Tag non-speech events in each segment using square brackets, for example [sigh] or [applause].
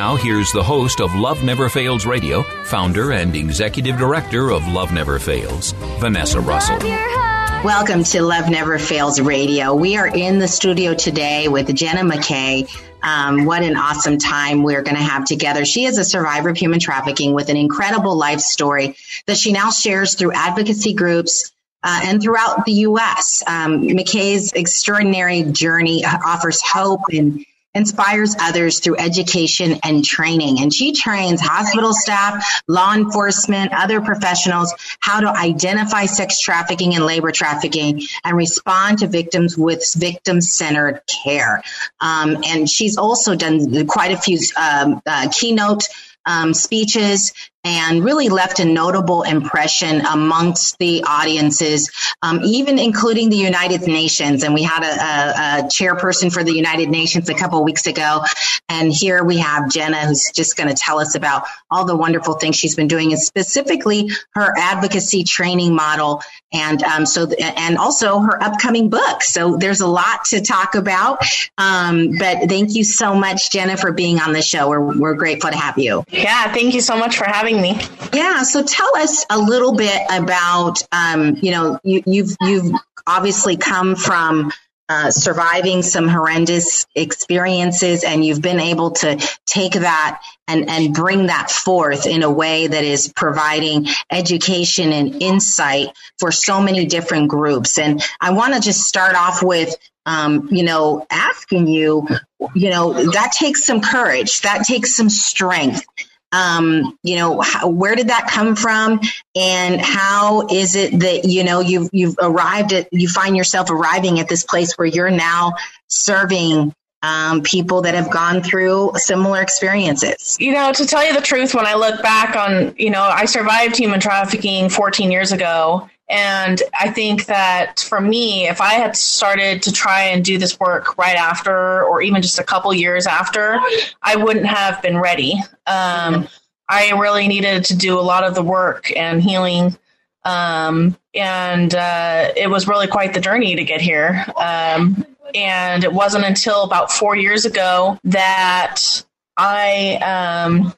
Now, here's the host of Love Never Fails Radio, founder and executive director of Love Never Fails, Vanessa Russell. Love your heart. Welcome to Love Never Fails Radio. We are in the studio today with Jenna McKay. Um, what an awesome time we're going to have together. She is a survivor of human trafficking with an incredible life story that she now shares through advocacy groups. Uh, and throughout the U.S., um, McKay's extraordinary journey offers hope and inspires others through education and training. And she trains hospital staff, law enforcement, other professionals how to identify sex trafficking and labor trafficking and respond to victims with victim centered care. Um, and she's also done quite a few um, uh, keynote um, speeches and really left a notable impression amongst the audiences, um, even including the United Nations. And we had a, a, a chairperson for the United Nations a couple weeks ago. And here we have Jenna, who's just going to tell us about all the wonderful things she's been doing, and specifically her advocacy training model. And um, so, and also her upcoming book. So there's a lot to talk about. Um, but thank you so much, Jenna, for being on the show. We're, we're grateful to have you. Yeah, thank you so much for having me. Yeah. So tell us a little bit about, um, you know, you, you've you've obviously come from uh, surviving some horrendous experiences, and you've been able to take that and and bring that forth in a way that is providing education and insight for so many different groups. And I want to just start off with um, you know, asking you, you know, that takes some courage, that takes some strength. Um, you know, how, where did that come from, and how is it that you know you've you've arrived at you find yourself arriving at this place where you're now serving um, people that have gone through similar experiences? You know, to tell you the truth, when I look back on, you know, I survived human trafficking 14 years ago. And I think that for me, if I had started to try and do this work right after, or even just a couple years after, I wouldn't have been ready. Um, I really needed to do a lot of the work and healing. Um, and uh, it was really quite the journey to get here. Um, and it wasn't until about four years ago that I, um,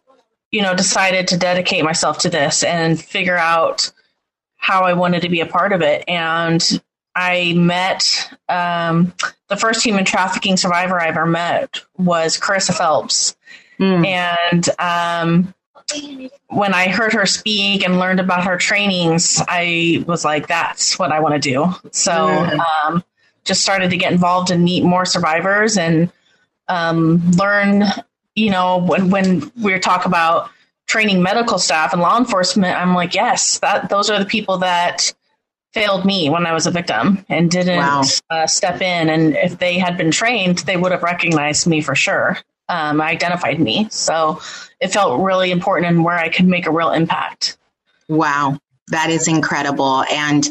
you know, decided to dedicate myself to this and figure out how I wanted to be a part of it. And I met um, the first human trafficking survivor I ever met was Carissa Phelps. And um, when I heard her speak and learned about her trainings, I was like, that's what I want to do. So um, just started to get involved and meet more survivors and um, learn, you know, when, when we talk about training medical staff and law enforcement, I'm like, yes, that those are the people that failed me when I was a victim and didn't Wow. uh, step in. And if they had been trained, they would have recognized me for sure, um, identified me. So it felt really important and where I could make a real impact. Wow, that is incredible. And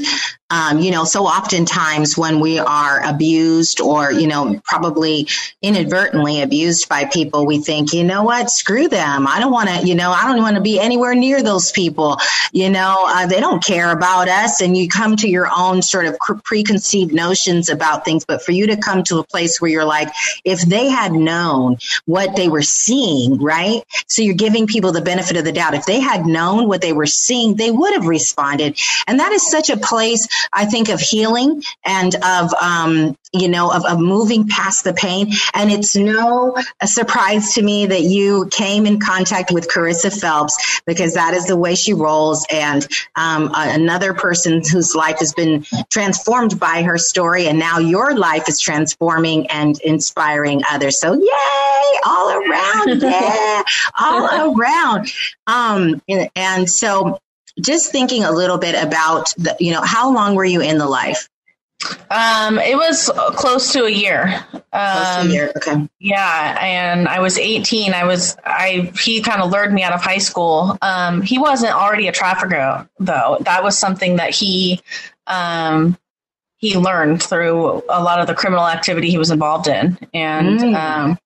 Um, you know, so oftentimes when we are abused or, you know, probably inadvertently abused by people, we think, you know what, screw them. I don't want to, you know, I don't want to be anywhere near those people. You know, uh, they don't care about us. And you come to your own sort of preconceived notions about things. But for you to come to a place where you're like, if they had known what they were seeing, right? So you're giving people the benefit of the doubt. If they had known what they were seeing, they would have responded. And that is such a place, I think, of healing and of, um, you know, of, of moving past the pain. And it's no surprise to me that you came in contact with Carissa Phelps because that is the way she rolls. And um, another person whose life has been transformed by her story. And now your life is transforming and inspiring others. So, yay, all around. [laughs] Yeah, all around. Um, and, and so, just thinking a little bit about the, you know, how long were you in the life? Um, it was close to a year. Um, close to a year. Okay. Yeah, and I was 18. I was I he kind of lured me out of high school. Um, he wasn't already a trafficker though. That was something that he um he learned through a lot of the criminal activity he was involved in, and mm. um,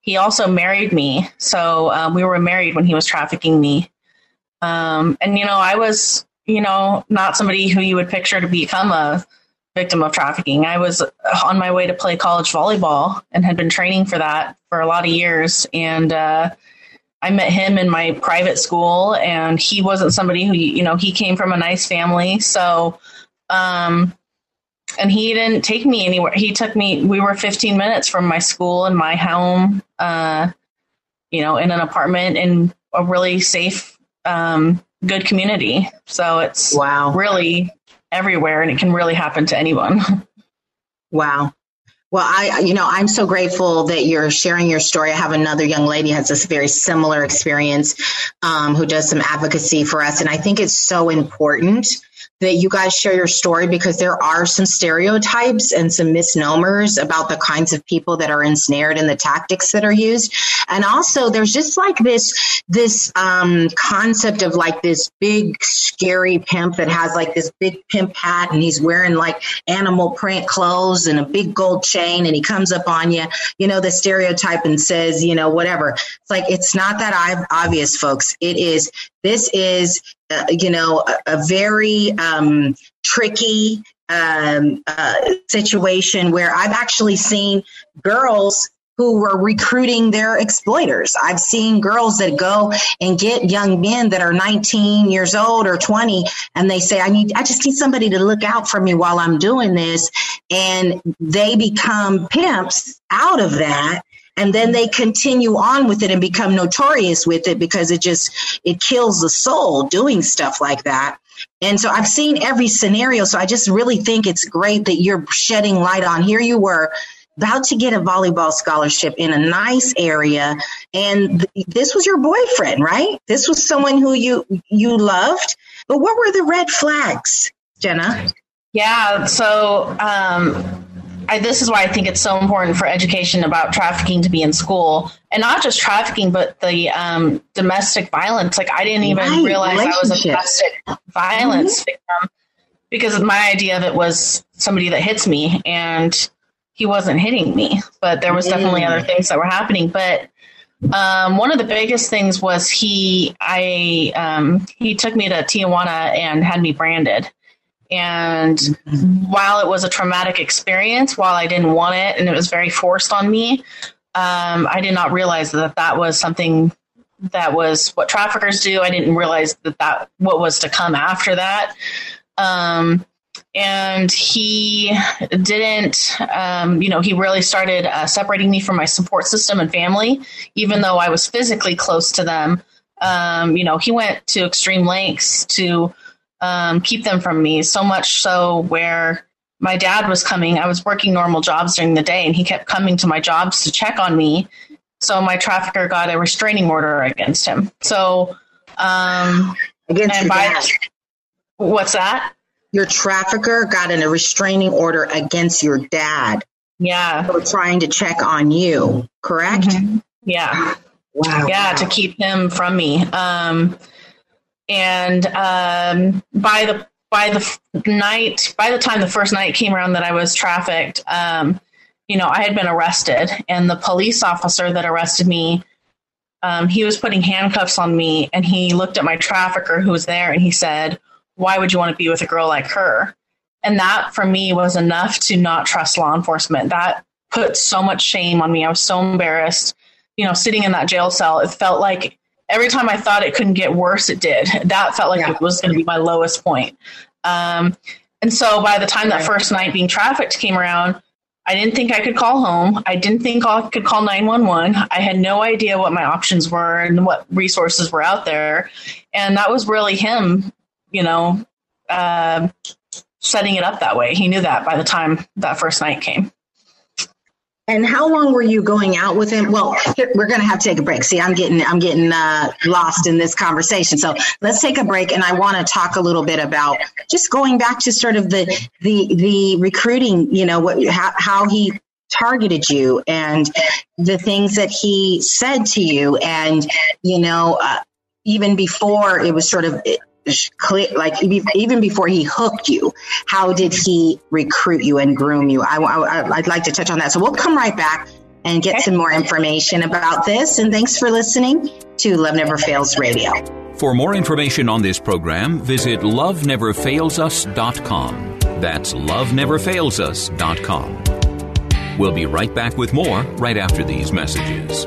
he also married me. So um, we were married when he was trafficking me. Um, and you know, I was you know not somebody who you would picture to become a victim of trafficking. I was on my way to play college volleyball and had been training for that for a lot of years. And uh, I met him in my private school, and he wasn't somebody who, you know, he came from a nice family. So, um, and he didn't take me anywhere. He took me, we were 15 minutes from my school and my home, uh, you know, in an apartment in a really safe, um, good community. So it's wow. really everywhere and it can really happen to anyone. [laughs] Wow. Well, I, you know, I'm so grateful that you're sharing your story. I have another young lady has this very similar experience um, who does some advocacy for us. And I think it's so important that you guys share your story because there are some stereotypes and some misnomers about the kinds of people that are ensnared in the tactics that are used. And also there's just like this, this um, concept of like this big scary pimp that has like this big pimp hat and he's wearing like animal print clothes and a big gold chain and he comes up on you, you know, the stereotype and says, you know, whatever. It's like, it's not that obvious, folks. It is, this is uh, you know, a, a very um, tricky um, uh, situation where I've actually seen girls who were recruiting their exploiters. I've seen girls that go and get young men that are 19 years old or 20 and they say I need I just need somebody to look out for me while I'm doing this and they become pimps out of that and then they continue on with it and become notorious with it because it just it kills the soul doing stuff like that. And so i've seen every scenario. So i just really think it's great that you're shedding light on. Here you were about to get a volleyball scholarship in a nice area. And th- this was your boyfriend right? This was someone who you you loved. But what were the red flags jenna? Yeah so um I, this is why I think it's so important for education about trafficking to be in school, and not just trafficking, but the um, domestic violence. Like I didn't even right, realize I was a domestic violence mm-hmm. victim because my idea of it was somebody that hits me, and he wasn't hitting me, but there was definitely mm. other things that were happening. But um, one of the biggest things was he, I, um, he took me to Tijuana and had me branded and while it was a traumatic experience, while I didn't want it and it was very forced on me, um, I did not realize that that was something that was what traffickers do. I didn't realize that that what was to come after that. Um, and he didn't, um, you know, he really started uh, separating me from my support system and family, even though I was physically close to them. Um, you know, he went to extreme lengths to um, keep them from me. So much so where my dad was coming, I was working normal jobs during the day, and he kept coming to my jobs to check on me. So my trafficker got a restraining order against him. So, um, against and by, dad. what's that? Your trafficker got in a restraining order against your dad. Yeah, for trying to check on you. Correct? Mm-hmm. Yeah. Wow. Yeah, wow. to keep him from me. Um, and um, by the by the night, by the time the first night came around that I was trafficked, um, you know, I had been arrested, and the police officer that arrested me, um, he was putting handcuffs on me, and he looked at my trafficker who was there, and he said, "Why would you want to be with a girl like her?" And that for me was enough to not trust law enforcement. That put so much shame on me. I was so embarrassed. You know, sitting in that jail cell, it felt like every time I thought it couldn't get worse, it did. That felt like yeah. it was going to be my lowest point. Um, and so by the time that first night being trafficked came around, I didn't think I could call home. I didn't think I could call 911. I had no idea what my options were and what resources were out there. And that was really him, you know, uh, setting it up that way. He knew that by the time that first night came. And how long were you going out with him? Well, we're going to have to take a break. See, I'm getting I'm getting uh, lost in this conversation. So let's take a break, and I want to talk a little bit about just going back to sort of the the the recruiting. You know, what how, how he targeted you and the things that he said to you, and you know, uh, even before it was sort of clear, like even before he hooked you, how did he recruit you and groom you? I, I, would like to touch on that. So we'll come right back and get some more information about this. And thanks for listening to Love Never Fails Radio. For more information on this program, visit loveneverfailsus.com. That's loveneverfailsus.com. We'll be right back with more right after these messages.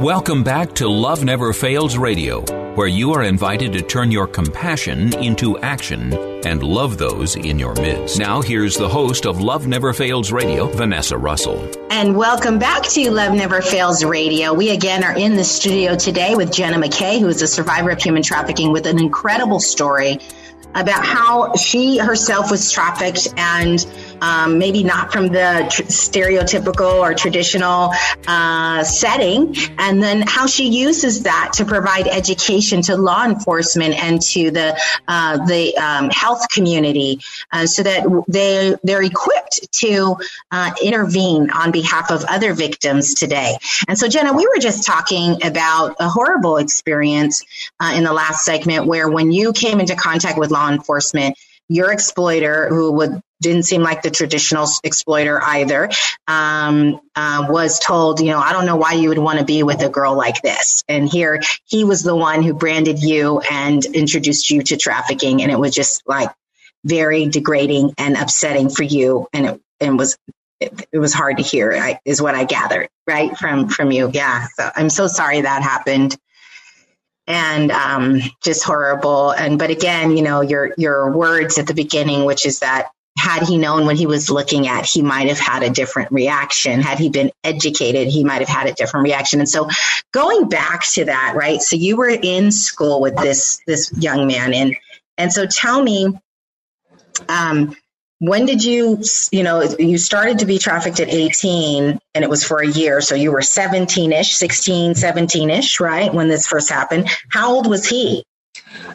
Welcome back to Love Never Fails Radio, where you are invited to turn your compassion into action and love those in your midst. Now, here's the host of Love Never Fails Radio, Vanessa Russell. And welcome back to Love Never Fails Radio. We again are in the studio today with Jenna McKay, who is a survivor of human trafficking with an incredible story about how she herself was trafficked and um, maybe not from the tr- stereotypical or traditional uh, setting, and then how she uses that to provide education to law enforcement and to the uh, the um, health community, uh, so that they they're equipped to uh, intervene on behalf of other victims today. And so, Jenna, we were just talking about a horrible experience uh, in the last segment where when you came into contact with law enforcement your exploiter, who would didn't seem like the traditional exploiter either, um, uh, was told, you know, I don't know why you would want to be with a girl like this. And here he was the one who branded you and introduced you to trafficking, and it was just like very degrading and upsetting for you, and it and was it, it was hard to hear. I, is what I gathered right from from you. Yeah, so I'm so sorry that happened and um, just horrible. And but again, you know, your your words at the beginning, which is that had he known what he was looking at, he might have had a different reaction. Had he been educated, he might have had a different reaction. And so, going back to that, right? So you were in school with this this young man, and and so tell me, um, when did you you know you started to be trafficked at 18 and it was for a year. So you were 17ish 16 17ish right when this first happened. How old was he?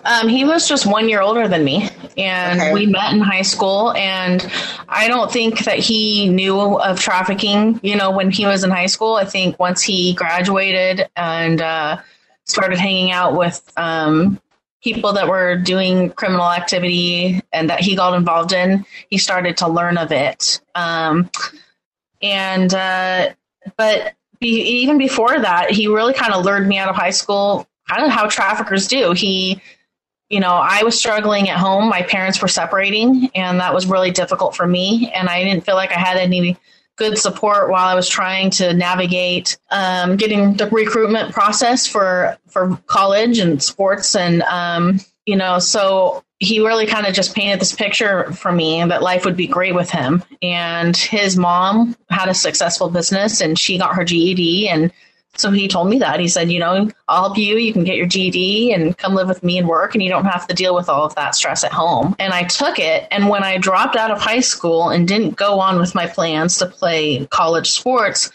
Um, he was just one year older than me. And okay. we met in high school and i don't think that he knew of trafficking you know when he was in high school. I think once he graduated and uh, started hanging out with um, people that were doing criminal activity and that he got involved in, he started to learn of it. Um, and, uh, but be, even before that, he really kind of lured me out of high school, kind of how traffickers do. He, you know, I was struggling at home. My parents were separating, and that was really difficult for me. And I didn't feel like I had any good support while I was trying to navigate um, getting the recruitment process for for college and sports. And um, you know, so he really kind of just painted this picture for me that life would be great with him. And his mom had a successful business, and she got her GED and so he told me that. He said, you know, I'll help you. You can get your GED and come live with me and work, and you don't have to deal with all of that stress at home. And I took it. And when I dropped out of high school and didn't go on with my plans to play college sports,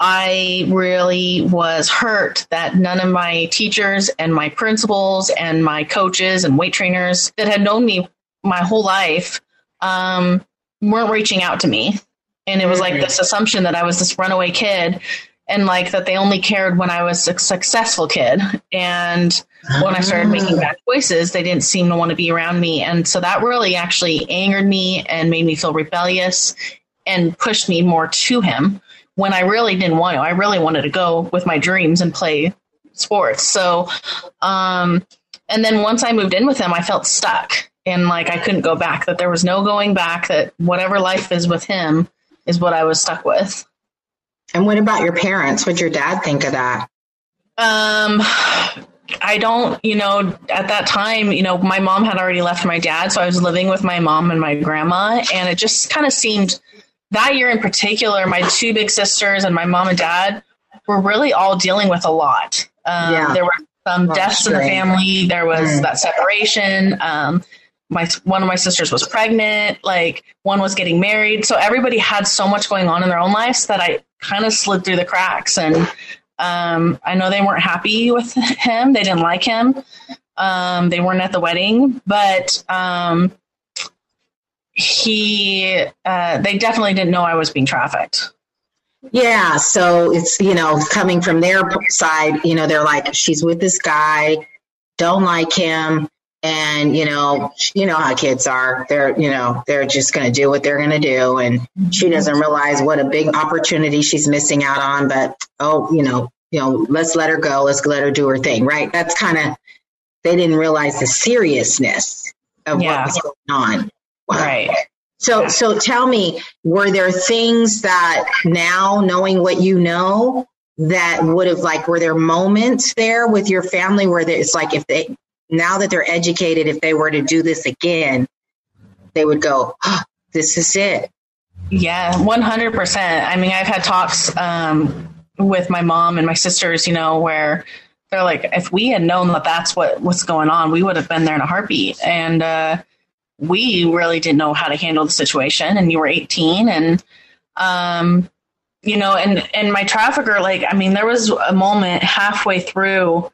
I really was hurt that none of my teachers and my principals and my coaches and weight trainers that had known me my whole life um, weren't reaching out to me. And it was like this assumption that I was this runaway kid and like that they only cared when I was a successful kid. And when I started making bad choices, they didn't seem to want to be around me. And so that really actually angered me and made me feel rebellious and pushed me more to him when I really didn't want to. I really wanted to go with my dreams and play sports. So, um, and then once I moved in with him, I felt stuck and like I couldn't go back, that there was no going back, that whatever life is with him is what I was stuck with. And what about your parents? What'd your dad think of that? Um, I don't, you know, at that time, you know, my mom had already left my dad, so I was living with my mom and my grandma, and it just kind of seemed that year in particular, my two big sisters and my mom and dad were really all dealing with a lot. Um, Yeah. There were some deaths in the family. There was Mm. that separation. Um, my one of my sisters was pregnant. Like one was getting married. So everybody had so much going on in their own lives that I kind of slid through the cracks. And um, I know they weren't happy with him. They didn't like him. Um, they weren't at the wedding, but um, he uh, they definitely didn't know I was being trafficked. Yeah, so it's you know coming from their side, you know they're like she's with this guy, don't like him, and you know you know how kids are. They're you know they're just going to do what they're going to do, and she doesn't realize what a big opportunity she's missing out on. But oh, you know you know let's let her go, let's let her do her thing, right? That's kind of they didn't realize the seriousness of Yeah. what was going on. Wow. Right. [laughs] So, so tell me, were there things that now, knowing what you know, that would have like, were there moments there with your family where it's like, if they, now that they're educated, if they were to do this again, they would go, oh, this is it. Yeah, one hundred percent. I mean, I've had talks um, with my mom and my sisters, you know, where they're like, if we had known that that's what what's going on, we would have been there in a heartbeat. And uh, we really didn't know how to handle the situation. And you were eighteen, and um, you know, and and my trafficker, like, I mean, there was a moment halfway through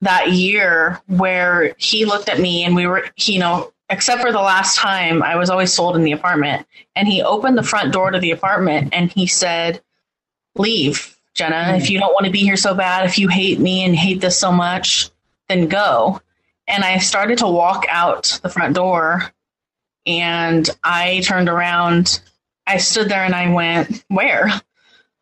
that year where he looked at me and we were, he, you know, except for the last time I was always sold in the apartment. And he opened the front door to the apartment and he said, Leave, Jenna. If you don't want to be here so bad, if you hate me and hate this so much, then go. And I started to walk out the front door and I turned around. I stood there and I went, Where?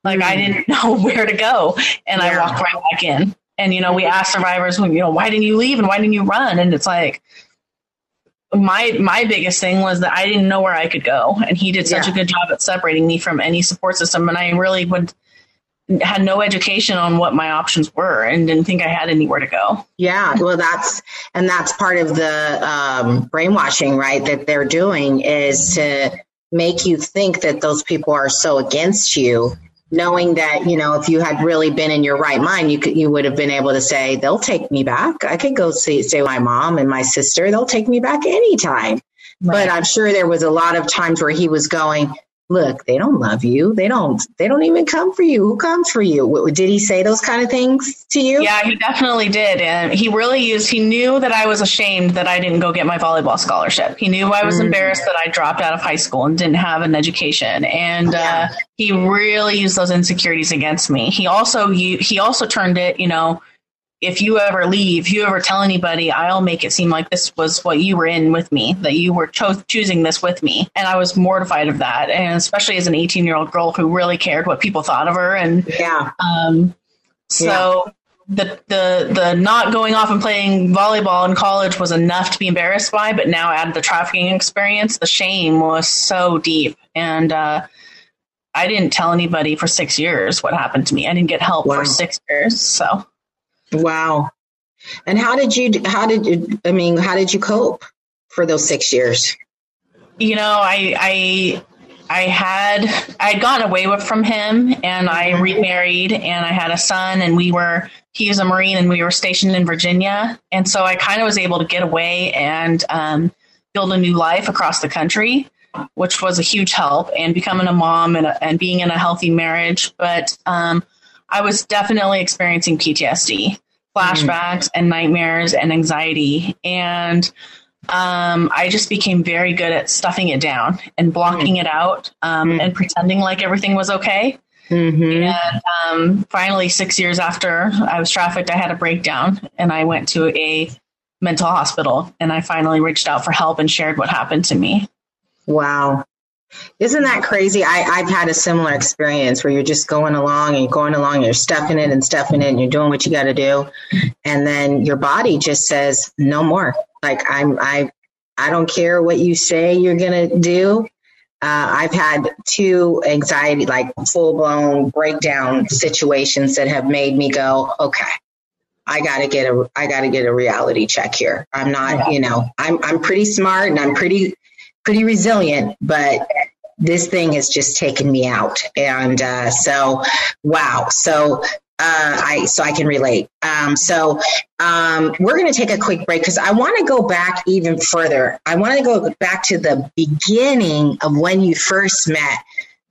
Like I hmm. didn't [laughs] know where to go. And I walked right back in. And you know, we asked survivors, you know, why didn't you leave and why didn't you run? And it's like my my biggest thing was that I didn't know where I could go, and he did such Yeah. a good job at separating me from any support system, and I really would had no education on what my options were, and didn't think I had anywhere to go. Yeah, well, that's and that's part of the um, brainwashing, right? That they're doing is to make you think that those people are so against you, knowing that you know if you had really been in your right mind, you could you would have been able to say they'll take me back. I could go see say my mom and my sister. They'll take me back anytime. But I'm sure there was a lot of times where he was going. Look, they don't love you. They don't. They don't even come for you. Who comes for you? Did he say those kind of things to you? Yeah, he definitely did, and he really used. He knew that I was ashamed that I didn't go get my volleyball scholarship. He knew I was Mm. embarrassed that I dropped out of high school and didn't have an education, and uh, he really used those insecurities against me. He also u- he also turned it, you know, if you ever leave, if you ever tell anybody, I'll make it seem like this was what you were in with me, that you were cho- choosing this with me. And I was mortified of that. And especially as an 18 year old girl who really cared what people thought of her. And Yeah. um, so the the the not going off and playing volleyball in college was enough to be embarrassed by, but now add the trafficking experience, the shame was so deep, and uh, I didn't tell anybody for six years what happened to me. I didn't get help wow. for six years. So, wow. And how did you? How did you? I mean, how did you cope for those six years? You know, I I I had I had gotten away with from him, and I mm-hmm. remarried, and I had a son, and we were he was a Marine, and we were stationed in Virginia, and so I kind of was able to get away and um, build a new life across the country, which was a huge help, and becoming a mom and, and being in a healthy marriage. But um, I was definitely experiencing PTSD, flashbacks, mm. and nightmares and anxiety, and um, I just became very good at stuffing it down and blocking mm. it out um, mm. and pretending like everything was okay. Mm-hmm. And um, finally, six years after I was trafficked, I had a breakdown and I went to a mental hospital and I finally reached out for help and shared what happened to me. Wow. Isn't that crazy? I, I've had a similar experience where you're just going along and going along, and you're stuffing it and stuffing it, and you're doing what you got to do, and then your body just says no more. Like I'm, I, I don't care what you say you're gonna do. Uh, I've had two anxiety, like full blown breakdown situations that have made me go, okay, I gotta get a, I gotta get a reality check here. I'm not, you know, I'm, I'm pretty smart and I'm pretty, pretty resilient, but this thing has just taken me out. And uh, so, wow. So uh, I so I can relate. Um, so um, we're going to take a quick break because I want to go back even further. I want to go back to the beginning of when you first met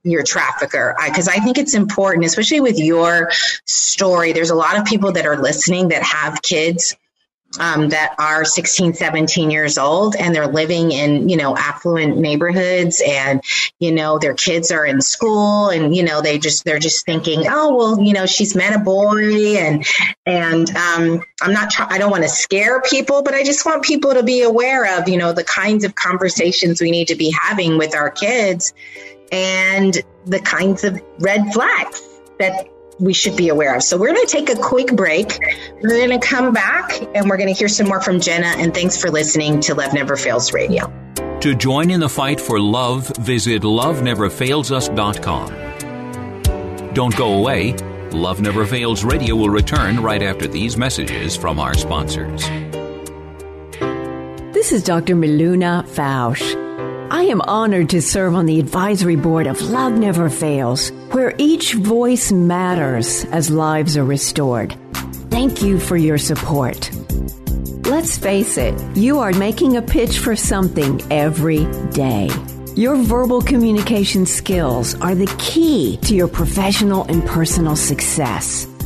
your trafficker because I, I, think it's important, especially with your story. There's a lot of people that are listening that have kids um, that are 16, 17 years old and they're living in, you know, affluent neighborhoods and, you know, their kids are in school and, you know, they just, they're just thinking, oh, well, you know, she's met a boy and, and, um, I'm not, try- I don't want to scare people, but I just want people to be aware of, you know, the kinds of conversations we need to be having with our kids and the kinds of red flags that we should be aware of. So we're going to take a quick break. We're going to come back and we're going to hear some more from Jenna. And thanks for listening to Love Never Fails Radio. To join in the fight for love, visit loveneverfailsus.com. Don't go away. Love Never Fails Radio will return right after these messages from our sponsors. This is Dr. Miluna Fausch. I am honored to serve on the advisory board of Love Never Fails, where each voice matters as lives are restored. Thank you for your support. Let's face it, you are making a pitch for something every day. Your verbal communication skills are the key to your professional and personal success.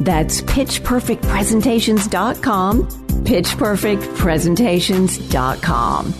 That's pitchperfectpresentations.com, pitchperfectpresentations.com.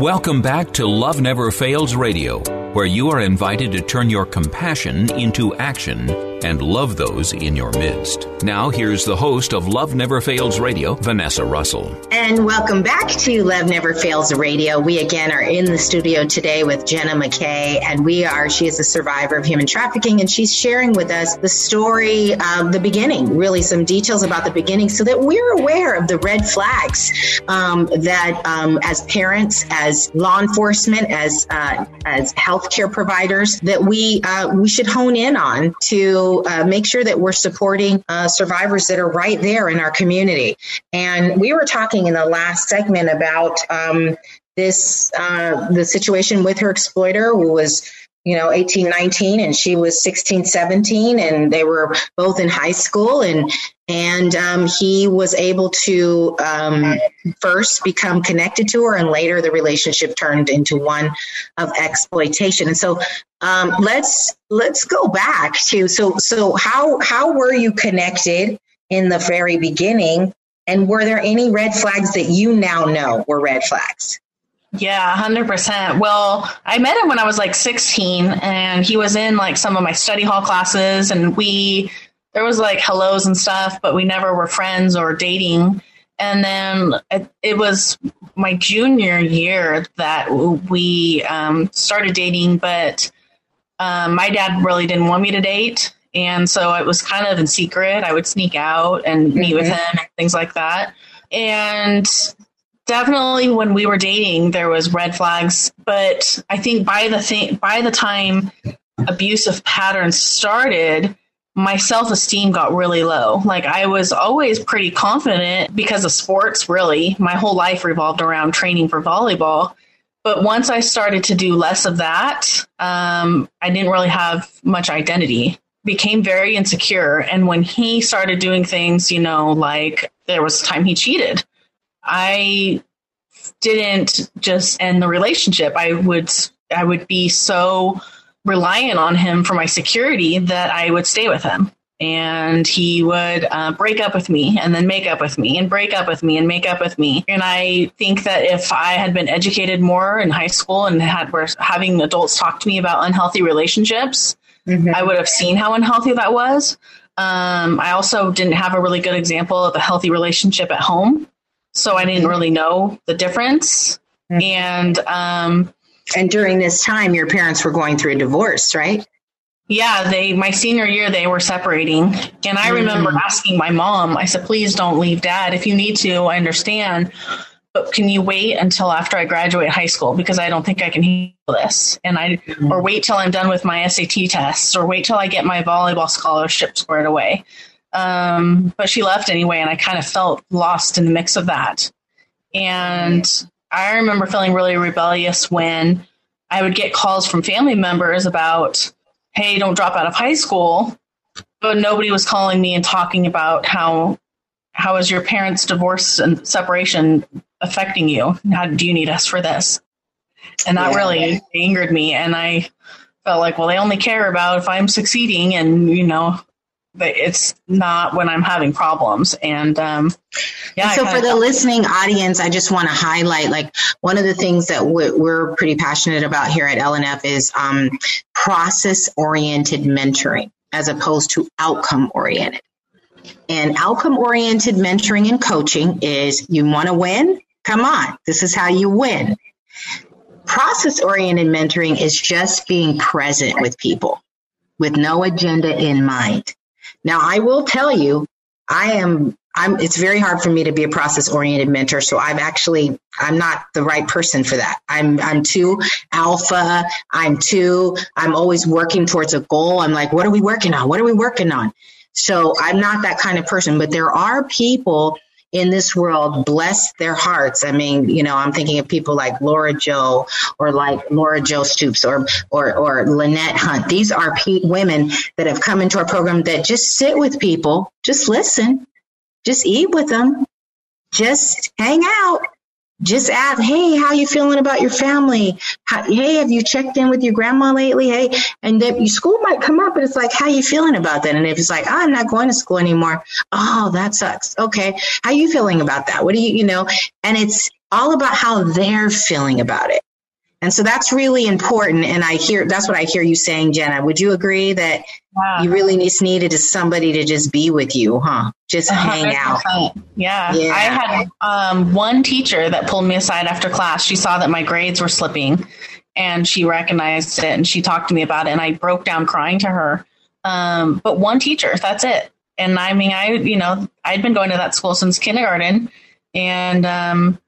Welcome back to Love Never Fails Radio, where you are invited to turn your compassion into action and love those in your midst. Now, here's the host of Love Never Fails Radio, Vanessa Russell. And welcome back to Love Never Fails Radio. We again are in the studio today with Jenna McKay, and we are, she is a survivor of human trafficking, and she's sharing with us the story of the beginning, really some details about the beginning, so that we're aware of the red flags um, that um, as parents, as law enforcement, as uh, as healthcare providers, that we uh, we should hone in on to uh, make sure that we're supporting uh, survivors that are right there in our community. And we were talking in the last segment about um, this uh, the situation with her exploiter who was you know 18 19 and she was 16 17 and they were both in high school and and um, he was able to um, first become connected to her and later the relationship turned into one of exploitation and so um, let's let's go back to so so how how were you connected in the very beginning? And were there any red flags that you now know were red flags? Yeah, 100%. Well, I met him when I was like 16 and he was in like some of my study hall classes and we there was like hellos and stuff, but we never were friends or dating. And then it, it was my junior year that we um, started dating, but um, my dad really didn't want me to date. And so it was kind of in secret. I would sneak out and meet mm-hmm. with him and things like that. And definitely when we were dating, there was red flags. But I think by the thing, by the time abusive patterns started, my self esteem got really low. Like I was always pretty confident because of sports, really. My whole life revolved around training for volleyball. But once I started to do less of that, um, I didn't really have much identity. Became very insecure. And when he started doing things, you know, like there was time he cheated, I didn't just end the relationship. I would I would be so reliant on him for my security that I would stay with him. And he would uh, break up with me and then make up with me and break up with me and make up with me. And I think that if I had been educated more in high school and had were having adults talk to me about unhealthy relationships, mm-hmm. I would have seen how unhealthy that was. Um, I also didn't have a really good example of a healthy relationship at home, so I didn't really know the difference. Mm-hmm. And um, and during this time, your parents were going through a divorce, right? Yeah, they my senior year they were separating, and I remember mm. asking my mom. I said, "Please don't leave Dad. If you need to, I understand, but can you wait until after I graduate high school because I don't think I can handle this, and I mm. or wait till I'm done with my SAT tests, or wait till I get my volleyball scholarship squared away." Um, but she left anyway, and I kind of felt lost in the mix of that, and I remember feeling really rebellious when I would get calls from family members about, hey, don't drop out of high school. But nobody was calling me and talking about how how is your parents' divorce and separation affecting you? How do you need us for this? And that yeah. really angered me. And I felt like, well, they only care about if I'm succeeding and, you know, it's not when I'm having problems. And um, yeah. So for the listening audience, I just want to highlight like one of the things that we're pretty passionate about here at LNF is um, process oriented mentoring as opposed to outcome oriented. And outcome oriented mentoring and coaching is you want to win? Come on, this is how you win. Process oriented mentoring is just being present with people with no agenda in mind. Now, I will tell you, I am I'm it's very hard for me to be a process oriented mentor so I'm actually I'm not the right person for that. I'm I'm too alpha, I'm too I'm always working towards a goal. I'm like what are we working on? What are we working on? So I'm not that kind of person, but there are people in this world bless their hearts. I mean, you know, I'm thinking of people like Laura Joe or like Laura Joe Stoops or or or Lynette Hunt. These are pe- women that have come into our program that just sit with people, just listen, just eat with them, just hang out, just ask, hey, how you feeling about your family? How, hey, have you checked in with your grandma lately? Hey, and then school might come up, and it's like, how you feeling about that? And if it's like, oh, I'm not going to school anymore, oh, that sucks. Okay, how you feeling about that? What do you, you know? And it's all about how they're feeling about it. And so that's really important. And I hear that's what I hear you saying, Jenna. Would you agree that wow. you really just needed somebody to just be with you, huh? Just 100%. hang out. Yeah. yeah. I had um, one teacher that pulled me aside after class. She saw that my grades were slipping and she recognized it and she talked to me about it. And I broke down crying to her. Um, but one teacher, that's it. And I mean, I, you know, I'd been going to that school since kindergarten and, um,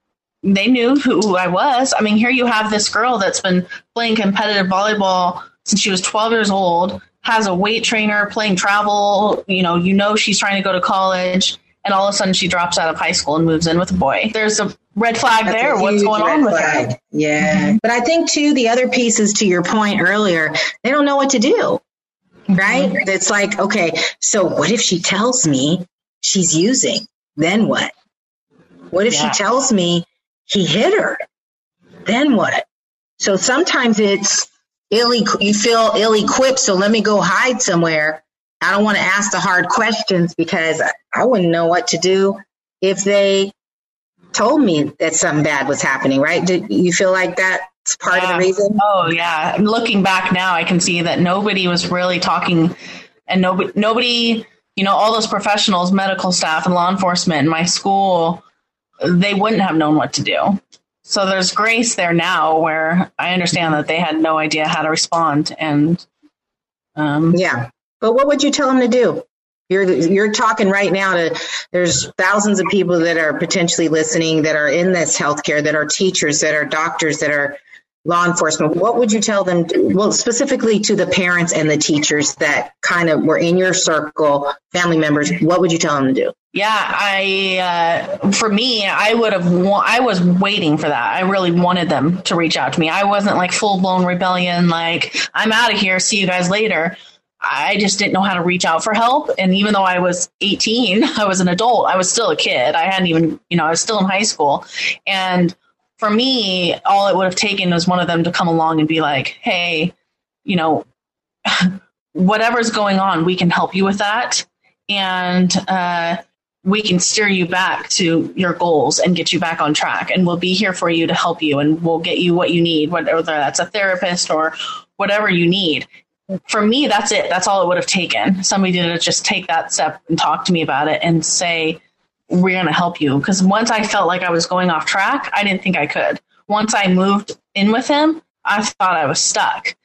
they knew who I was. I mean, here you have this girl that's been playing competitive volleyball since she was 12 years old, has a weight trainer, playing travel. You know, you know she's trying to go to college, and all of a sudden she drops out of high school and moves in with a boy. There's a red flag that's there. What's going on with flag. her? Yeah. Mm-hmm. But I think, too, the other pieces to your point earlier, they don't know what to do. Right? Mm-hmm. It's like, okay, so what if she tells me she's using? Then what? What if yeah. she tells me he hit her. Then what? So sometimes it's ill, you feel ill equipped. So let me go hide somewhere I don't want to ask the hard questions because I wouldn't know what to do if they told me that something bad was happening, right? Do you feel like that's part yeah. of the reason? Oh yeah. Looking back now, I can see that nobody was really talking, and nobody, nobody, you know, all those professionals, medical staff, and law enforcement in my school, they wouldn't have known what to do. So there's grace there now, where I understand that they had no idea how to respond, and um, yeah. But what would you tell them to do? You're you're talking right now to there's thousands of people that are potentially listening that are in this healthcare that are teachers that are doctors that are law enforcement. What would you tell them? To, well, specifically to the parents and the teachers that kind of were in your circle, family members. What would you tell them to do? Yeah, I uh, for me, I would have. Wa- I was waiting for that. I really wanted them to reach out to me. I wasn't like full blown rebellion. Like I'm out of here. See you guys later. I just didn't know how to reach out for help. And even though I was 18, [laughs] I was an adult, I was still a kid. I hadn't even, you know, I was still in high school. And for me, all it would have taken was one of them to come along and be like, hey, you know, [laughs] whatever's going on, we can help you with that. And, uh, we can steer you back to your goals and get you back on track and we'll be here for you to help you and we'll get you what you need whether that's a therapist or whatever you need for me, that's it. That's all it would have taken. Somebody to just take that step and talk to me about it and say, we're going to help you. Because once I felt like I was going off track, I didn't think I could. Once I moved in with him, I thought I was stuck.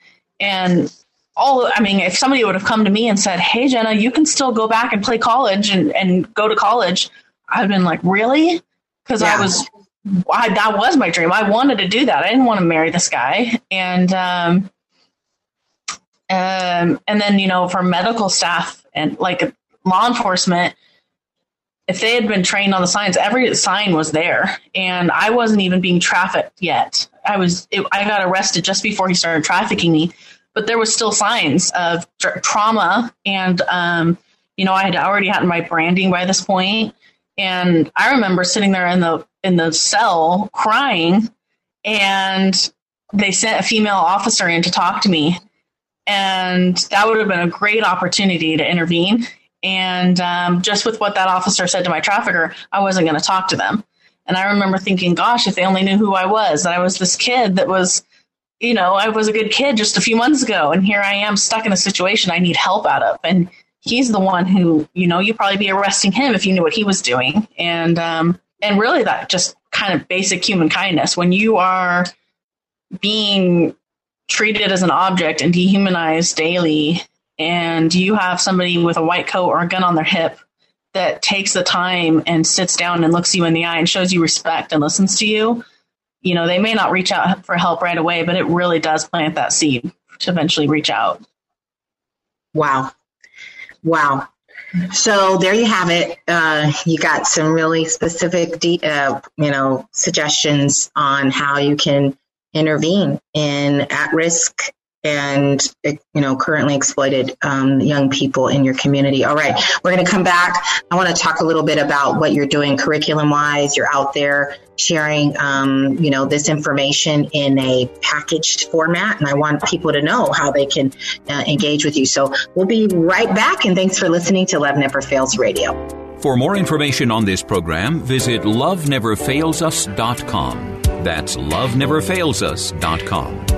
And all, I mean, if somebody would have come to me and said, hey, Jenna, you can still go back and play college and, and go to college, I'd been like, really? Because yeah. I was, I, that was my dream. I wanted to do that. I didn't want to marry this guy. And, um, um, and then, you know, for medical staff and like law enforcement, if they had been trained on the signs, every sign was there, and I wasn't even being trafficked yet. I was, it, I got arrested just before he started trafficking me, but there was still signs of trauma, and um, you know, I had already had my branding by this point, and I remember sitting there in the in the cell crying, and they sent a female officer in to talk to me, and that would have been a great opportunity to intervene. And um, just with what that officer said to my trafficker, I wasn't going to talk to them. And I remember thinking, gosh, if they only knew who I was, that I was this kid that was, you know, I was a good kid just a few months ago. And here I am stuck in a situation I need help out of. And he's the one who, you know, you'd probably be arresting him if you knew what he was doing. And, um, and really that just kind of basic human kindness when you are being treated as an object and dehumanized daily, and you have somebody with a white coat or a gun on their hip that takes the time and sits down and looks you in the eye and shows you respect and listens to you, you know, they may not reach out for help right away, but it really does plant that seed to eventually reach out. Wow. Wow. So there you have it. Uh, you got some really specific, de- uh, you know, suggestions on how you can intervene in at risk and you know currently exploited um, young people in your community all right we're going to come back i want to talk a little bit about what you're doing curriculum wise you're out there sharing um, you know this information in a packaged format and i want people to know how they can uh, engage with you. So we'll be right back and thanks for listening to love never fails radio. For more information on this program visit loveneverfailsus.com that's loveneverfailsus.com.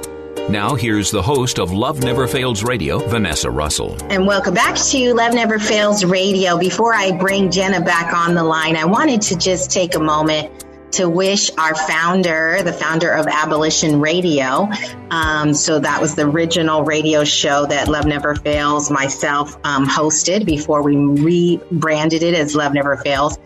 Now, here's the host of Love Never Fails Radio, Vanessa Russell. And welcome back to Love Never Fails Radio. Before I bring Jenna back on the line, I wanted to just take a moment to wish our founder, the founder of Abolition Radio. Um, so that was the original radio show that Love Never Fails, myself, um, hosted before we rebranded it as Love Never Fails.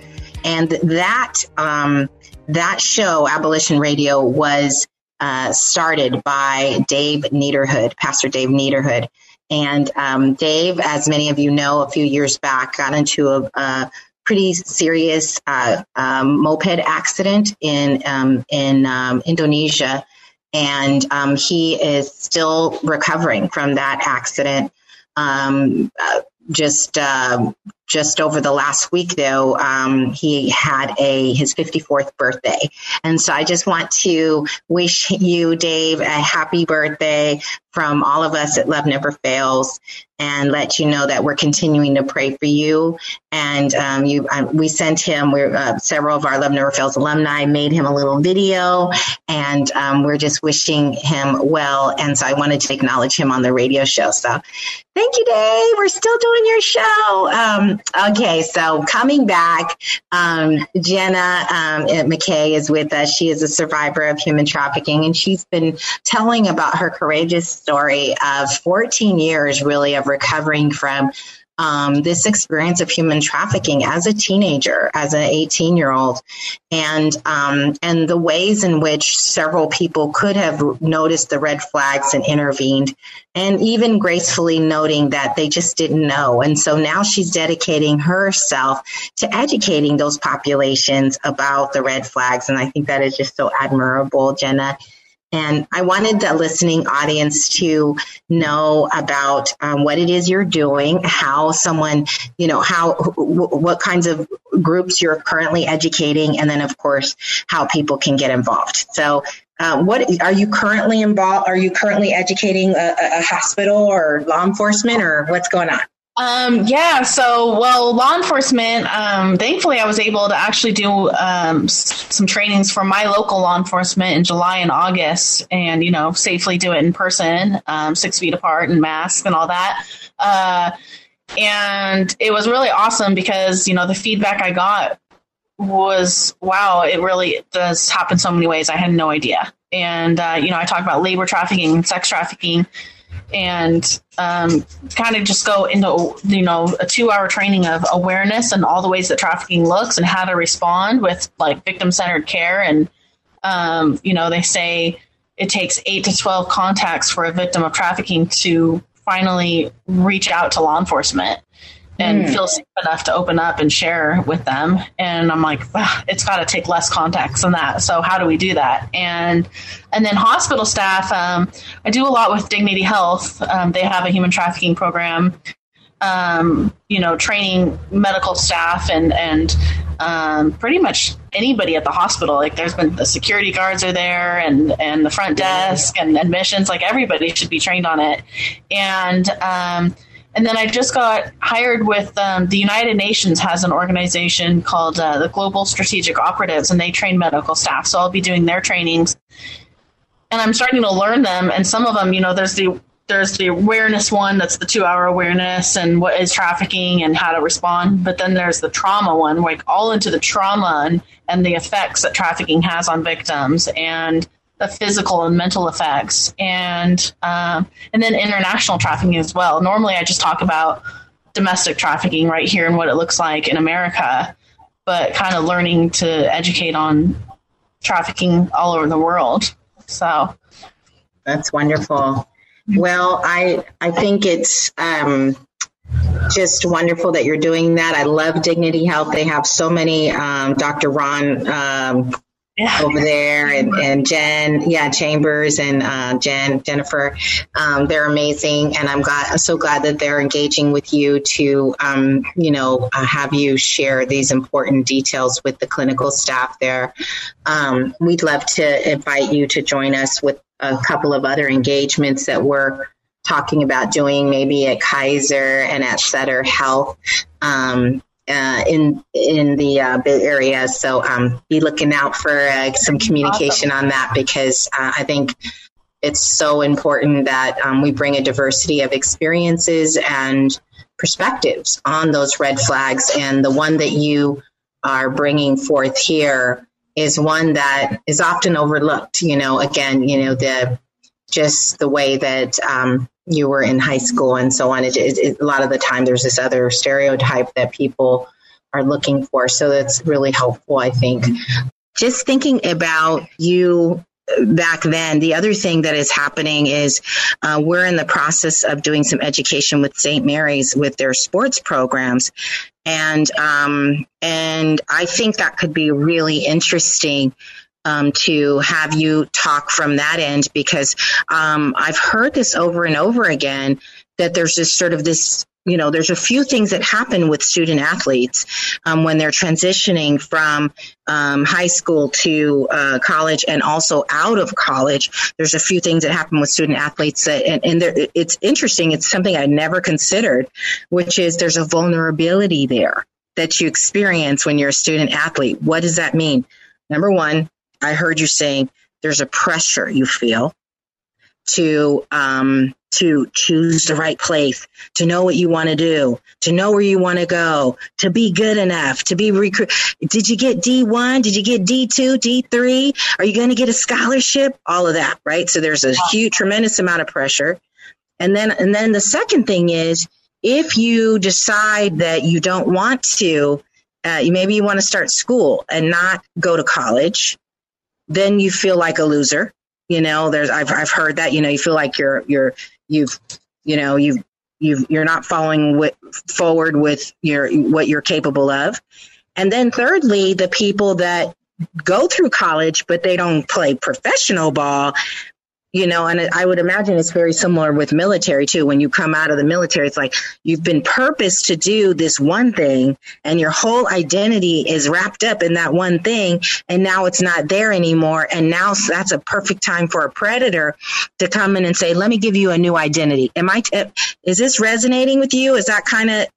And that, um, that show, Abolition Radio, was uh, started by Dave Niederhood, Pastor Dave Niederhood. And um, Dave, as many of you know, a few years back got into a, a pretty serious uh, um, moped accident in um, in um, Indonesia, and um, he is still recovering from that accident. Um, uh, just uh, just over the last week though um, he had a his 54th birthday. And so i just want to wish you dave a happy birthday from all of us at love never fails and let you know that we're continuing to pray for you. And um, you um, we sent him we're uh, several of our love never fails alumni made him a little video and um, we're just wishing him well. And so i wanted to acknowledge him on the radio show. So thank you dave. We're still doing your show. Um, okay, so coming back, um, Jenna um, McKaye is with us. She is a survivor of human trafficking, and she's been telling about her courageous story of 14 years, really, of recovering from um, this experience of human trafficking as a teenager, as an 18 year old, and um, and the ways in which several people could have noticed the red flags and intervened, and even gracefully noting that they just didn't know. And so now she's dedicating herself to educating those populations about the red flags, and I think that is just so admirable, Jenna. And I wanted the listening audience to know about um, what it is you're doing, how someone, you know, how, what kinds of groups you're currently educating, and then, of course, how people can get involved. So, uh, what are you currently involved? Are you currently educating a, a hospital or law enforcement, or what's going on? Um, yeah, so, well, law enforcement, um, thankfully, I was able to actually do um, some trainings for my local law enforcement in July and August and, you know, safely do it in person, um, six feet apart and masks and all that. Uh, and it was really awesome because, you know, the feedback I got was, wow, it really does happen so many ways. I had no idea. And, uh, you know, I talk about labor trafficking, and sex trafficking and um, kind of just go into you know a two hour training of awareness and all the ways that trafficking looks and how to respond with like victim centered care and um, you know they say it takes eight to 12 contacts for a victim of trafficking to finally reach out to law enforcement and mm. feel safe enough to open up and share with them. And I'm like, it's got to take less contacts than that. So how do we do that? And and then hospital staff, um, I do a lot with Dignity Health. Um, they have a human trafficking program. Um, you know, training medical staff and and um, pretty much anybody at the hospital. Like, there's been the security guards are there, and and the front desk and admissions. Like, everybody should be trained on it. And um, and then I just got hired with um, the United Nations has an organization called uh, the Global Strategic Operatives, and they train medical staff. So I'll be doing their trainings, and I'm starting to learn them. And some of them, you know, there's the there's the awareness one that's the two hour awareness and what is trafficking and how to respond. But then there's the trauma one, like all into the trauma and, and the effects that trafficking has on victims. And the physical and mental effects, and um, and then international trafficking as well. Normally, I just talk about domestic trafficking right here and what it looks like in America, but kind of learning to educate on trafficking all over the world. So that's wonderful. Well, I I think it's um, just wonderful that you're doing that. I love Dignity Health. They have so many. Um, Dr. Ron um, yeah. over there and, and Jen, yeah, Chambers and uh, Jen, Jennifer. Um, they're amazing. And I'm glad, I'm so glad that they're engaging with you to, um, you know, uh, have you share these important details with the clinical staff there. Um, we'd love to invite you to join us with a couple of other engagements that we're talking about doing maybe at Kaiser and at Sutter Health. Um, uh, in in the uh, Bay Area, so um, be looking out for uh, some communication awesome. on that because uh, I think it's so important that um, we bring a diversity of experiences and perspectives on those red flags. And the one that you are bringing forth here is one that is often overlooked. You know, again, you know, the just the way that um, you were in high school and so on. It, it, it, a lot of the time, there's this other stereotype that people are looking for. So that's really helpful, I think. Just thinking about you back then. The other thing that is happening is uh, we're in the process of doing some education with St. Mary's with their sports programs, and um, and I think that could be really interesting. Um, to have you talk from that end because um, I've heard this over and over again that there's this sort of this you know, there's a few things that happen with student athletes um, when they're transitioning from um, high school to uh, college and also out of college. There's a few things that happen with student athletes that, and, and it's interesting. It's something I never considered, which is there's a vulnerability there that you experience when you're a student athlete. What does that mean? Number one, I heard you saying there's a pressure you feel to um, to choose the right place, to know what you want to do, to know where you want to go, to be good enough, to be recruit. Did you get D1? Did you get D2, D3? Are you going to get a scholarship? All of that, right? So there's a huge, tremendous amount of pressure. And then, and then the second thing is if you decide that you don't want to, uh, maybe you want to start school and not go to college, then you feel like a loser. You know, there's I've I've heard that. You know, you feel like you're you're you've you know you've you you're not following with, forward with your what you're capable of and then thirdly the people that go through college but they don't play professional ball you know and i would imagine it's very similar with military too. When you come out of the military it's like you've been purposed to do this one thing and your whole identity is wrapped up in that one thing and now it's not there anymore. And now that's a perfect time for a predator to come in and say let me give you a new identity. Am i t- is this resonating with you? Is that kind of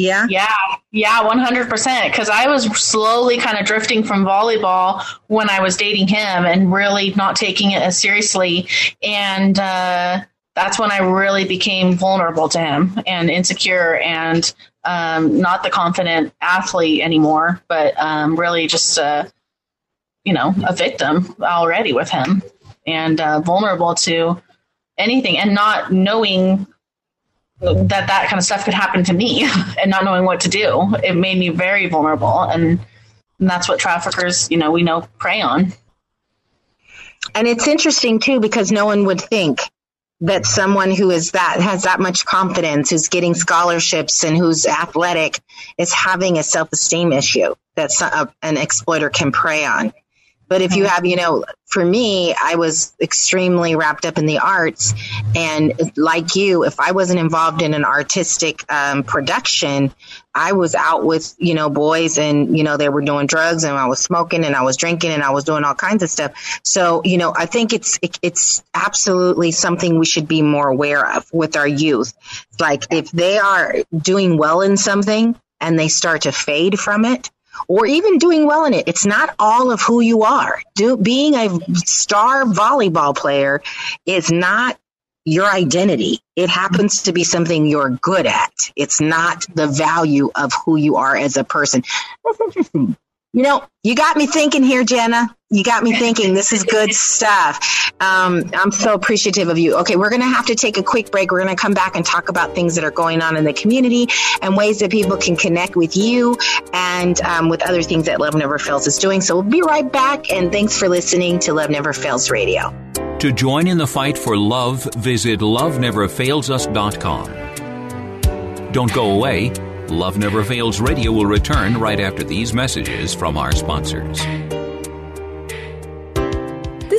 yeah. Yeah. Yeah. 100%. Because I was slowly kind of drifting from volleyball when I was dating him and really not taking it as seriously. And uh, that's when I really became vulnerable to him and insecure and um, not the confident athlete anymore, but um, really just, uh, you know, a victim already with him and uh, vulnerable to anything and not knowing that that kind of stuff could happen to me [laughs] and not knowing what to do. It made me very vulnerable. And, and that's what traffickers, you know, we know prey on. And it's interesting too, because no one would think that someone who is that has that much confidence, who's getting scholarships and who's athletic is having a self-esteem issue that uh, an exploiter can prey on. But if you have, you know, for me, I was extremely wrapped up in the arts. And like you, if I wasn't involved in an artistic um, production, I was out with, you know, boys and, you know, they were doing drugs and I was smoking and I was drinking and I was doing all kinds of stuff. So, you know, I think it's, it, it's absolutely something we should be more aware of with our youth. Like if they are doing well in something and they start to fade from it, or even doing well in it. It's not all of who you are. Do, being a star volleyball player is not your identity. It happens to be something you're good at. It's not the value of who you are as a person. That's interesting. You know, you got me thinking here, Jenna. You got me thinking. This is good stuff. Um, I'm so appreciative of you. Okay, we're going to have to take a quick break. We're going to come back and talk about things that are going on in the community and ways that people can connect with you and um, with other things that Love Never Fails is doing. So we'll be right back. And thanks for listening to Love Never Fails Radio. To join in the fight for love, visit loveneverfailsus.com. Don't go away. Love Never Fails Radio will return right after these messages from our sponsors.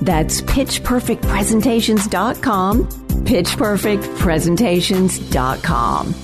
That's pitchperfectpresentations.com, pitchperfectpresentations.com.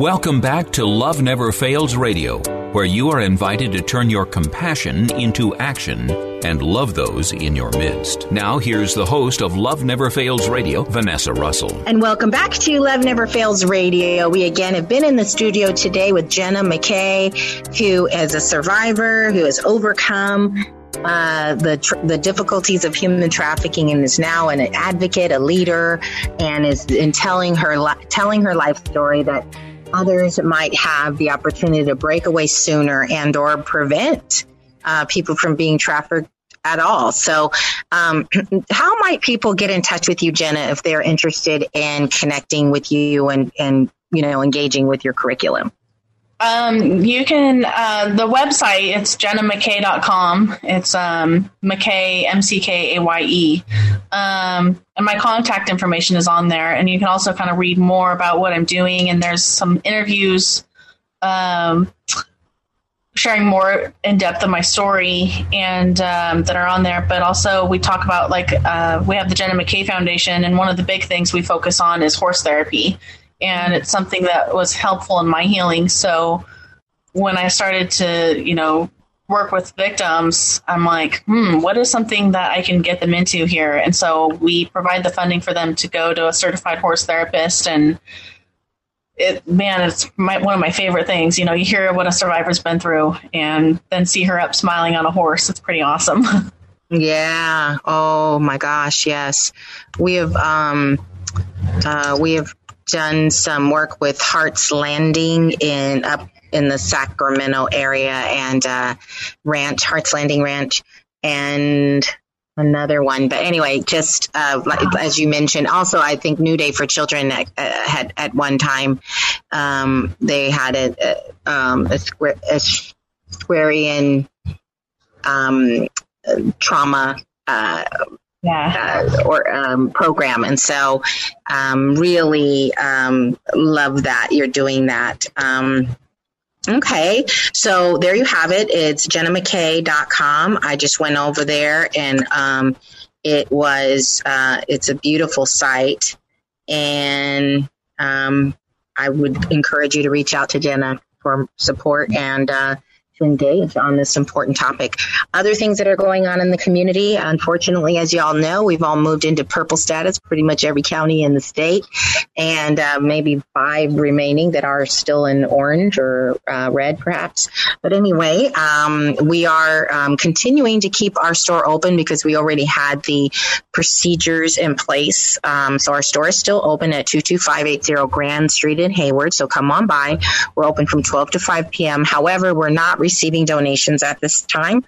Welcome back to Love Never Fails Radio, where you are invited to turn your compassion into action and love those in your midst. Now, here's the host of Love Never Fails Radio, Vanessa Russell. And welcome back to Love Never Fails Radio. We again have been in the studio today with Jenna McKaye, who is a survivor, who has overcome uh, the tr- the difficulties of human trafficking and is now an advocate, a leader, and is in telling her li- telling her life story that others might have the opportunity to break away sooner and or prevent uh, people from being trafficked at all. So, um, [clears throat] how might people get in touch with you, Jenna, if they're interested in connecting with you and and you know engaging with your curriculum? Um, you can, uh, the website, it's jennamckaye.com. It's, um, McKaye, M-C-K-A-Y-E. Um, and my contact information is on there. And you can also kind of read more about what I'm doing. And there's some interviews, um, sharing more in depth of my story and um, that are on there. But also, we talk about like uh, we have the Jenna McKaye Foundation, and one of the big things we focus on is horse therapy and it's something that was helpful in my healing. So when I started to, you know, work with victims, I'm like, hmm, what is something that I can get them into here? And so we provide the funding for them to go to a certified horse therapist and it man, it's my, one of my favorite things. You know, you hear what a survivor's been through and then see her up smiling on a horse. It's pretty awesome. [laughs] yeah. Oh my gosh. Yes. We have, um, uh, we have done some work with Hearts Landing in up in the Sacramento area and uh, Ranch, Hearts Landing Ranch, and another one. But anyway, just uh, as you mentioned, also I think New Day for Children uh, had at one time um, they had a, a, um, a, square, a Squarian um, trauma uh, yeah. Uh, or um, program. And so, um, really um, love that you're doing that. Okay, so there you have it. It's jennamckaye.com. I just went over there and um, it was, uh, it's a beautiful site. And um, I would encourage you to reach out to Jenna for support and uh, to engage on this important topic. Other things that are going on in the community, unfortunately, as you all know, we've all moved into purple status, pretty much every county in the state, and uh, maybe five remaining that are still in orange or uh, red, perhaps. But anyway, um, we are um, continuing to keep our store open because we already had the procedures in place. Um, so our store is still open at 22580 Grand Street in Hayward. So come on by. We're open from 12 to 5 p.m. However, we're not receiving donations at this time.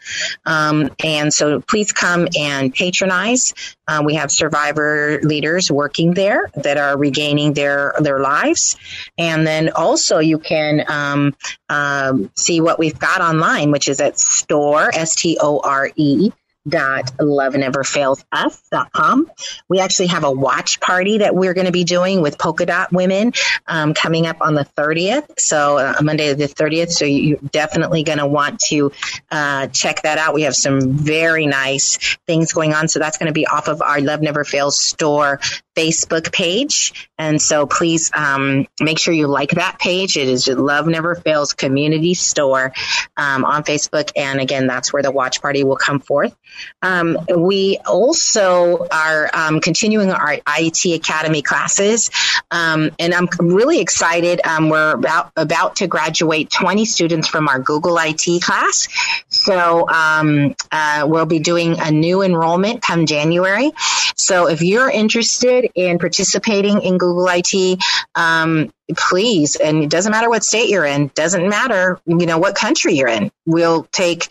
Um, and so please come and patronize. Uh, we have survivor leaders working there that are regaining their, their lives. And then also you can um, um, see what we've got online, which is at store, S T O R E dot love never fails us dot com. We actually have a watch party that we're going to be doing with polka dot women um, coming up on the 30th. So uh, Monday the 30th. So you're definitely going to want to uh, check that out. We have some very nice things going on. So that's going to be off of our Love Never Fails store Facebook page. And so please um, make sure you like that page. It is Love Never Fails Community Store um, on Facebook. And again, that's where the watch party will come forth. Um, we also are um, continuing our IT Academy classes. Um, and I'm really excited. Um, we're about, about to graduate 20 students from our Google IT class. So uh, we'll be doing a new enrollment come January. So if you're interested, interested in participating in Google IT, um, please, and it doesn't matter what state you're in, doesn't matter, you know, what country you're in. We'll take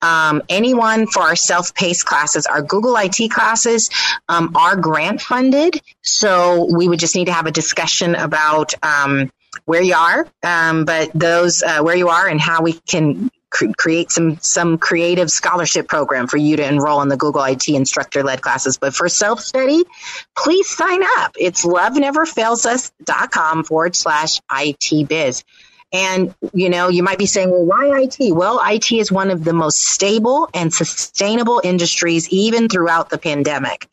um, anyone for our self-paced classes. Our Google IT classes um, are grant funded, so we would just need to have a discussion about um, where you are, um, but those uh, where you are and how we can create some some creative scholarship program for you to enroll in the Google IT instructor led classes. But for self study, please sign up. It's loveneverfailsus.com forward slash IT biz. And, you know, you might be saying, well, why IT? Well, IT is one of the most stable and sustainable industries, even throughout the pandemic.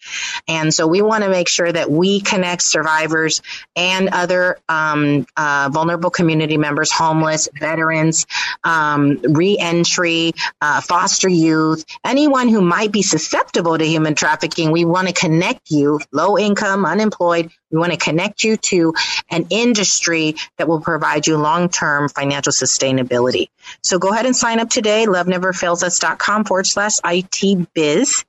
And so we want to make sure that we connect survivors and other um, uh, vulnerable community members, homeless, veterans, um, reentry, uh, foster youth, anyone who might be susceptible to human trafficking. We want to connect you, low income, unemployed, we want to connect you to an industry that will provide you long-term financial sustainability. So go ahead and sign up today, loveneverfailsus.com forward slash IT biz.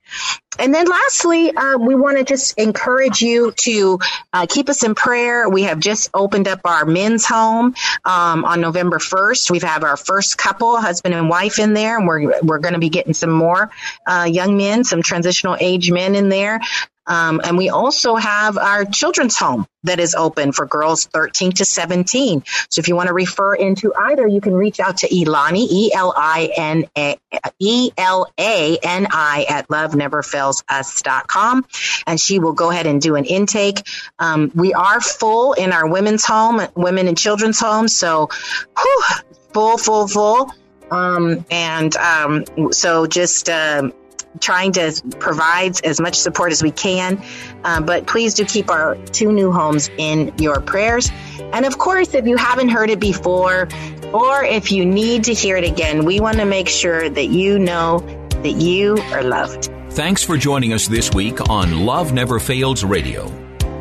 And then lastly, uh, we want to just encourage you to uh, keep us in prayer. We have just opened up our men's home um, on November 1st. We've had our first couple, husband and wife in there, and we're, we're going to be getting some more uh, young men, some transitional age men in there. Um, and we also have our children's home that is open for girls 13 to 17. So if you want to refer into either, you can reach out to Elani, E L I N A E L A N I at loveneverfailsus.com. And she will go ahead and do an intake. Um, we are full in our women's home, women and children's home. So whew, full, full, full. Um, and um, so just um, trying to provide as much support as we can. Uh, but please do keep our two new homes in your prayers. And of course, if you haven't heard it before, or if you need to hear it again, we want to make sure that you know that you are loved. Thanks for joining us this week on Love Never Fails Radio.